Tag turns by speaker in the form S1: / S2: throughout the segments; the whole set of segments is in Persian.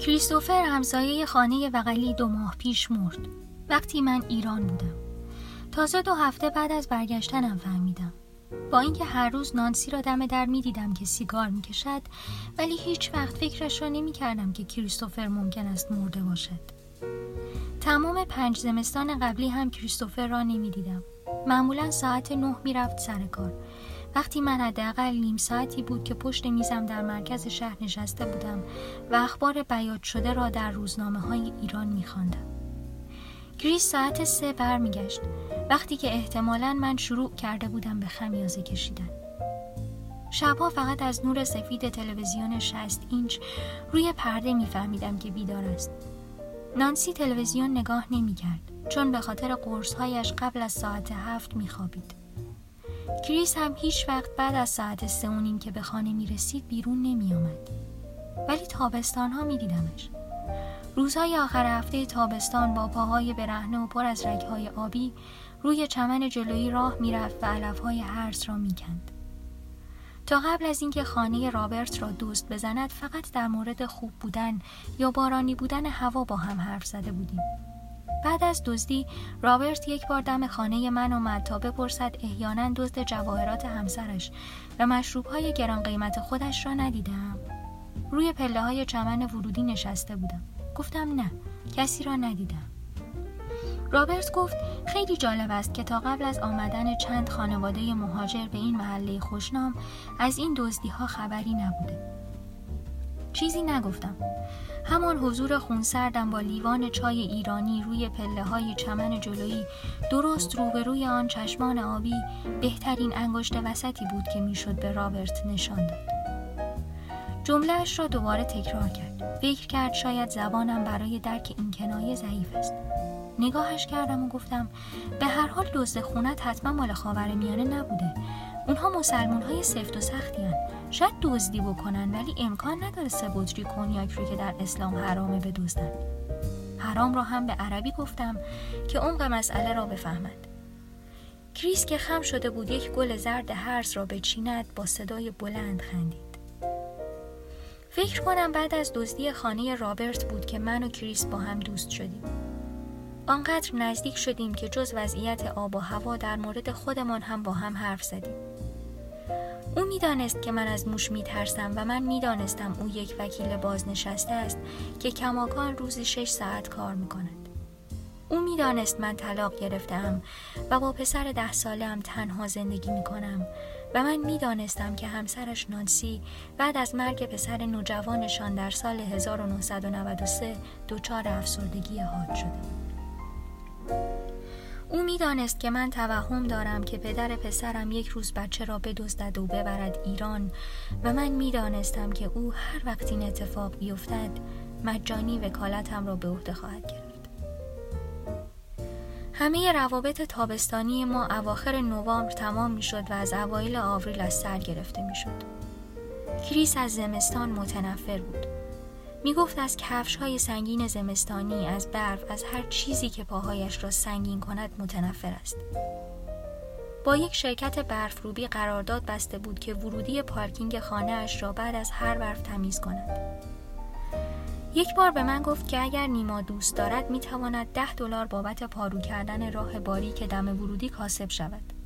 S1: کریستوفر همسایه خانه بغلی دو ماه پیش مرد. وقتی من ایران بودم. تازه دو هفته بعد از برگشتنم فهمیدم. با اینکه هر روز نانسی را دم در می دیدم که سیگار می کشد ولی هیچ وقت فکرش را نمی کردم که کریستوفر ممکن است مرده باشد. تمام پنج زمستان قبلی هم کریستوفر را نمی دیدم معمولا ساعت نه می رفت سر کار. وقتی من حداقل نیم ساعتی بود که پشت میزم در مرکز شهر نشسته بودم و اخبار بیات شده را در روزنامه های ایران میخواندم. گریس ساعت سه برمیگشت وقتی که احتمالا من شروع کرده بودم به خمیازه کشیدن. شبها فقط از نور سفید تلویزیون 60 اینچ روی پرده میفهمیدم که بیدار است. نانسی تلویزیون نگاه نمی‌کرد چون به خاطر قرصهایش قبل از ساعت هفت میخوابید. کریس هم هیچ وقت بعد از ساعت سه و که به خانه می رسید بیرون نمی آمد. ولی تابستان ها می دیدمش. روزهای آخر هفته تابستان با پاهای برهنه و پر از رگهای آبی روی چمن جلویی راه می‌رفت و علفهای هرس را می‌کند. تا قبل از اینکه خانه رابرت را دوست بزند فقط در مورد خوب بودن یا بارانی بودن هوا با هم حرف زده بودیم. بعد از دزدی رابرت یک بار دم خانه من اومد تا بپرسد احیانا دزد جواهرات همسرش و مشروب های گران قیمت خودش را ندیدم روی پله های چمن ورودی نشسته بودم. گفتم نه کسی را ندیدم. رابرت گفت خیلی جالب است که تا قبل از آمدن چند خانواده مهاجر به این محله خوشنام از این دزدی ها خبری نبوده. چیزی نگفتم همان حضور خونسردم با لیوان چای ایرانی روی پله های چمن جلویی درست روبروی آن چشمان آبی بهترین انگشت وسطی بود که می‌شد به رابرت نشان داد. جملهش را دوباره تکرار کرد. فکر کرد شاید زبانم برای درک این کنایه ضعیف است. نگاهش کردم و گفتم به هر حال دزد خونت حتما مال خاور میانه نبوده. اونها مسلمون های سفت و سختی هن. شاید دزدی بکنن ولی امکان نداره سه بطری کنیاک رو که در اسلام حرامه بدزدن. حرام را هم به عربی گفتم که عمق مسئله را بفهمد کریس که خم شده بود یک گل زرد هرز را بچیند با صدای بلند خندید. فکر کنم بعد از دزدی خانه رابرت بود که من و کریس با هم دوست شدیم. آنقدر نزدیک شدیم که جز وضعیت آب و هوا در مورد خودمان هم با هم حرف زدیم. او می‌دانست که من از موش میترسم و من می‌دانستم او یک وکیل بازنشسته است که کماکان روزی شش ساعت کار می‌کند. او می‌دانست من طلاق گرفتم و با پسر ده ساله هم تنها زندگی می‌کنم و من می‌دانستم که همسرش نانسی بعد از مرگ پسر نوجوانشان در سال 1993 دچار افسردگی حاد شده. او می‌دانست که من توهم دارم که پدر پسرم یک روز بچه را بدزدد و ببرد ایران و من می‌دانستم که او هر وقت این اتفاق بیفتد مجانی وکالتم را به عهده خواهد گرفت همه روابط تابستانی ما اواخر نوامبر تمام می شد و از اوایل آوریل از سر گرفته می شد. کریس از زمستان متنفر بود. می گفت از کفش های سنگین زمستانی، از برف، از هر چیزی که پاهایش را سنگین کند متنفر است. با یک شرکت برفروبی قرارداد بسته بود که ورودی پارکینگ خانه اش را بعد از هر برف تمیز کند. یک بار به من گفت که اگر نیما دوست دارد می تواند ده دلار بابت پارو کردن راه باری که دم ورودی کاسب شود.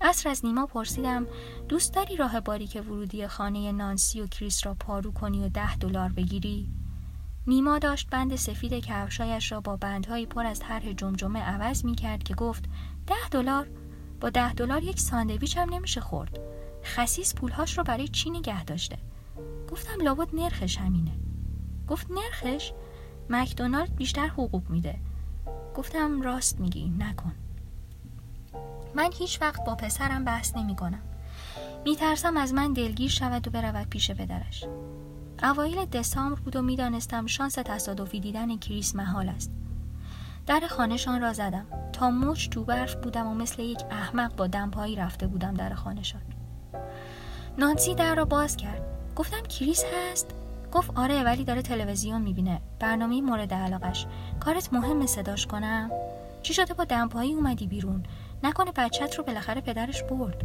S1: اصر از نیما پرسیدم دوست داری راه که ورودی خانه نانسی و کریس را پارو کنی و ده دلار بگیری؟ نیما داشت بند سفید کفشایش را با بندهایی پر از طرح جمجمه عوض می کرد که گفت ده دلار با ده دلار یک ساندویچ هم نمیشه خورد. خسیس پولهاش رو برای چی نگه داشته؟ گفتم لابد نرخش همینه. گفت نرخش مکدونالد بیشتر حقوق میده گفتم راست میگی نکن من هیچ وقت با پسرم بحث نمی کنم میترسم از من دلگیر شود و برود پیش پدرش. اوایل دسامبر بود و می‌دانستم شانس تصادفی دیدن کریس محال است. در خانهشان را زدم. تا مچ تو برف بودم و مثل یک احمق با دمپایی رفته بودم در خانهشان. نانسی در را باز کرد. گفتم کریس هست؟ گفت آره ولی داره تلویزیون می‌بینه. برنامه مورد علاقش. کارت مهمه صداش کنم؟ چی شده؟ با دمپایی اومدی بیرون. نکنه بچت رو بالاخره پدرش برد.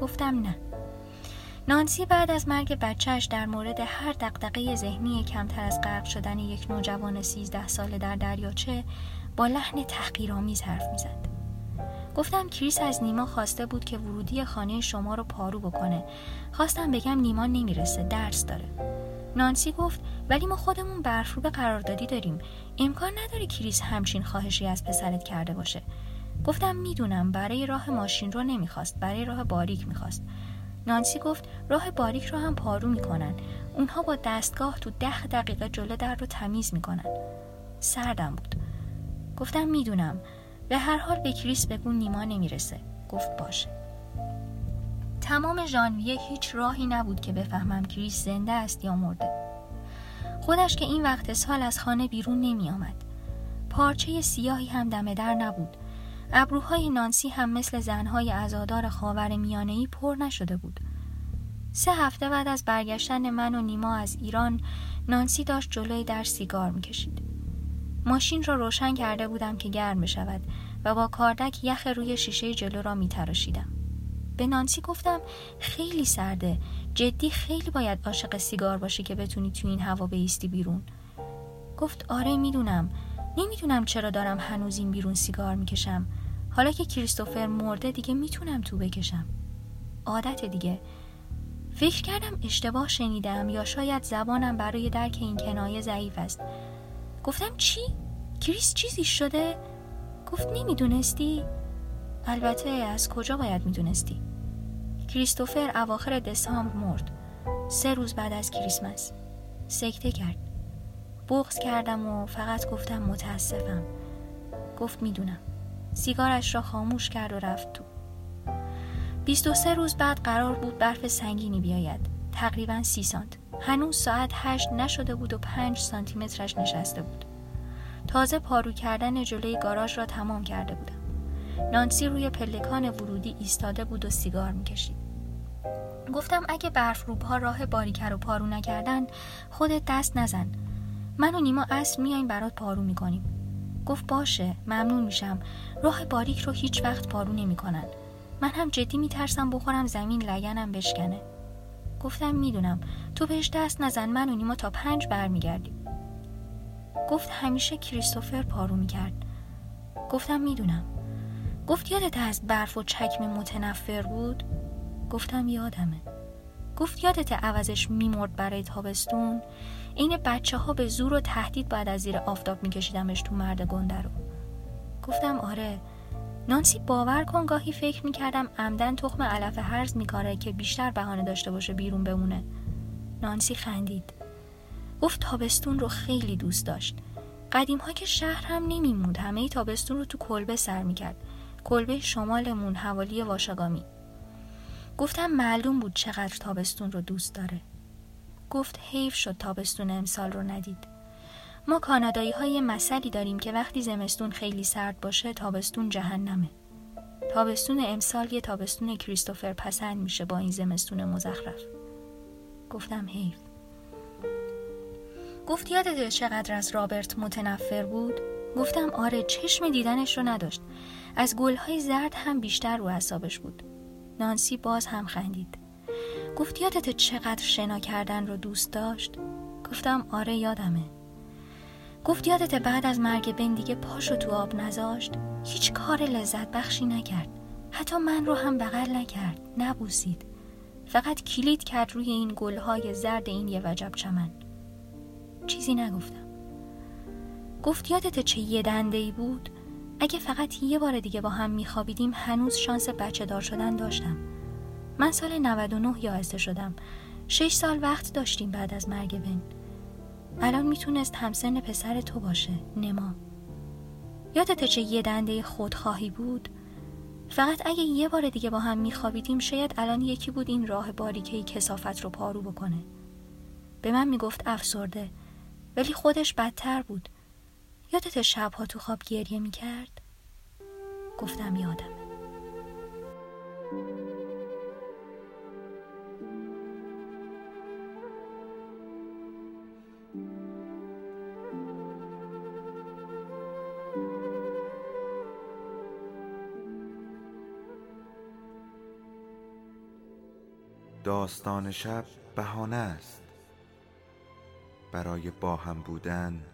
S1: گفتم نه. نانسی بعد از مرگ بچهش در مورد هر دقدقه ذهنی کمتر از غرق شدن یک نوجوان سیزده ساله در دریاچه با لحن تحقیرآمیز حرف می‌زد. گفتم کریس از نیما خواسته بود که ورودی خانه شما رو پارو بکنه. خواستم بگم نیما نمی‌رسه درس داره. نانسی گفت ولی ما خودمون برفرو قراردادی داریم. امکان نداره کریس همچین خواهشی از پسرت کرده باشه. گفتم می‌دونم برای راه ماشین رو نمی‌خواست برای راه باریک می‌خواست. نانسی گفت راه باریک رو هم پارو می‌کنن. اونها با دستگاه تو ده دقیقه جلو در رو تمیز می‌کنن. سردم بود. گفتم می‌دونم. به هر حال به کریس بگو نیما نمی‌رسه. گفت باشه. تمام ژانویه هیچ راهی نبود که بفهمم کریس زنده است یا مرده. خودش که این وقت سال از خانه بیرون نمی آمد. پارچه سیاهی هم دم در نبود. ابروهای نانسی هم مثل زنهای ازادار خاور میانهی پر نشده بود. سه هفته بعد از برگشتن من و نیما از ایران نانسی داشت جلوی در سیگار می‌کشید. ماشین را روشن کرده بودم که گرم بشود و با کاردک یخ روی شیشه جلو را میتراشیدم. به نانسی گفتم خیلی سرده. جدی خیلی باید عاشق سیگار باشی که بتونی تو این هوا بیستی بیرون. گفت آره می‌دونم. نمی‌دونم چرا دارم هنوز این بیرون سیگار می‌کشم حالا که کریستوفر مرده دیگه می‌تونم تو بکشم عادت دیگه فکر کردم اشتباه شنیدم یا شاید زبانم برای درک این کنایه ضعیف است گفتم چی؟ کریس چیزی شده؟ گفت نمی‌دونستی؟ البته از کجا باید می‌دونستی؟ کریستوفر اواخر دسامبر مرد سه روز بعد از کریسمس سکته کرد بغز کردم و فقط گفتم متاسفم. گفت می‌دونم. سیگارش را خاموش کرد و رفت تو. 23 روز بعد قرار بود برف سنگینی بیاید. تقریبا سی سانت. هنوز ساعت هشت نشده بود و پنج سانتیمترش نشسته بود. تازه پارو کردن جلوی گاراژ را تمام کرده بودم. نانسی روی پلکان ورودی ایستاده بود و سیگار می‌کشید. گفتم اگه برف روبها راه باریکر و پارو نکردن خودت دست نزن. من و نیما اصر میایم برات پارو می‌کنیم. گفت باشه ممنون میشم. راه باریک رو هیچ وقت پارو نمی‌کنن. من هم جدی میترسم بخورم زمین لگنم بشکنه. گفتم می‌دونم. تو بهش دست نزن من و نیما تا پنج برمیگردیم. گفت همیشه کریستوفر پارو می‌کرد. گفتم می‌دونم. گفت یادت از برف و چکم متنفر بود؟ گفتم یادمه. گفت یادت عوضش میمرد برای تابستون؟ این بچه ها به زور و تهدید بعد از زیر آفتاب میکشیدمش تو مرد گنده رو. گفتم آره. نانسی باور کن گاهی فکر می‌کردم عمدن تخم علف هرز میکاره که بیشتر بهانه داشته باشه بیرون بمونه. نانسی خندید. گفت تابستون رو خیلی دوست داشت. قدیم ها که شهر هم نمیموند همه تابستون رو تو کلبه سر می‌کرد. کلبه شمالمون حوالی واشگامی. گفتم معلوم بود چقدر تابستون رو دوست داره. گفت حیف شد تابستون امسال رو ندید. ما کانادایی های مسئلی داریم که وقتی زمستون خیلی سرد باشه تابستون جهنمه. تابستون امسال یه تابستون کریستوفر پسند میشه با این زمستون مزخرف. گفتم حیف. گفت یادت چقدر از رابرت متنفر بود؟ گفتم آره چشم دیدنش رو نداشت. از گلهای زرد هم بیشتر رو حسابش بود. نانسی باز هم خندید. گفت یادت چقدر شنا کردن رو دوست داشت؟ گفتم آره یادمه. گفت یادت بعد از مرگ بن دیگه پاشو تو آب نذاشت؟ هیچ کار لذت بخشی نکرد. حتی من رو هم بغل نکرد. نبوسید. فقط کلید کرد روی این گلهای زرد این یه وجب چمن. چیزی نگفتم. گفت یادت چه یه دنده ای بود؟ اگه فقط یه بار دیگه با هم میخوابیدیم هنوز شانس بچه دار شدن داشتم. من سال 99 یائسه شدم. شش سال وقت داشتیم بعد از مرگ بن. الان می‌تونست همسن پسر تو باشه نما. یادت چه یه دنده خودخواهی بود؟ فقط اگه یه بار دیگه با هم میخوابیدیم شاید الان یکی بود این راه باریکه کسافت رو پارو بکنه. به من می‌گفت افسرده ولی خودش بدتر بود. یادت شبها تو خواب گریه می‌کرد؟ گفتم یادم
S2: داستان شب بهانه است برای با هم بودن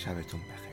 S2: شبتون بخیر.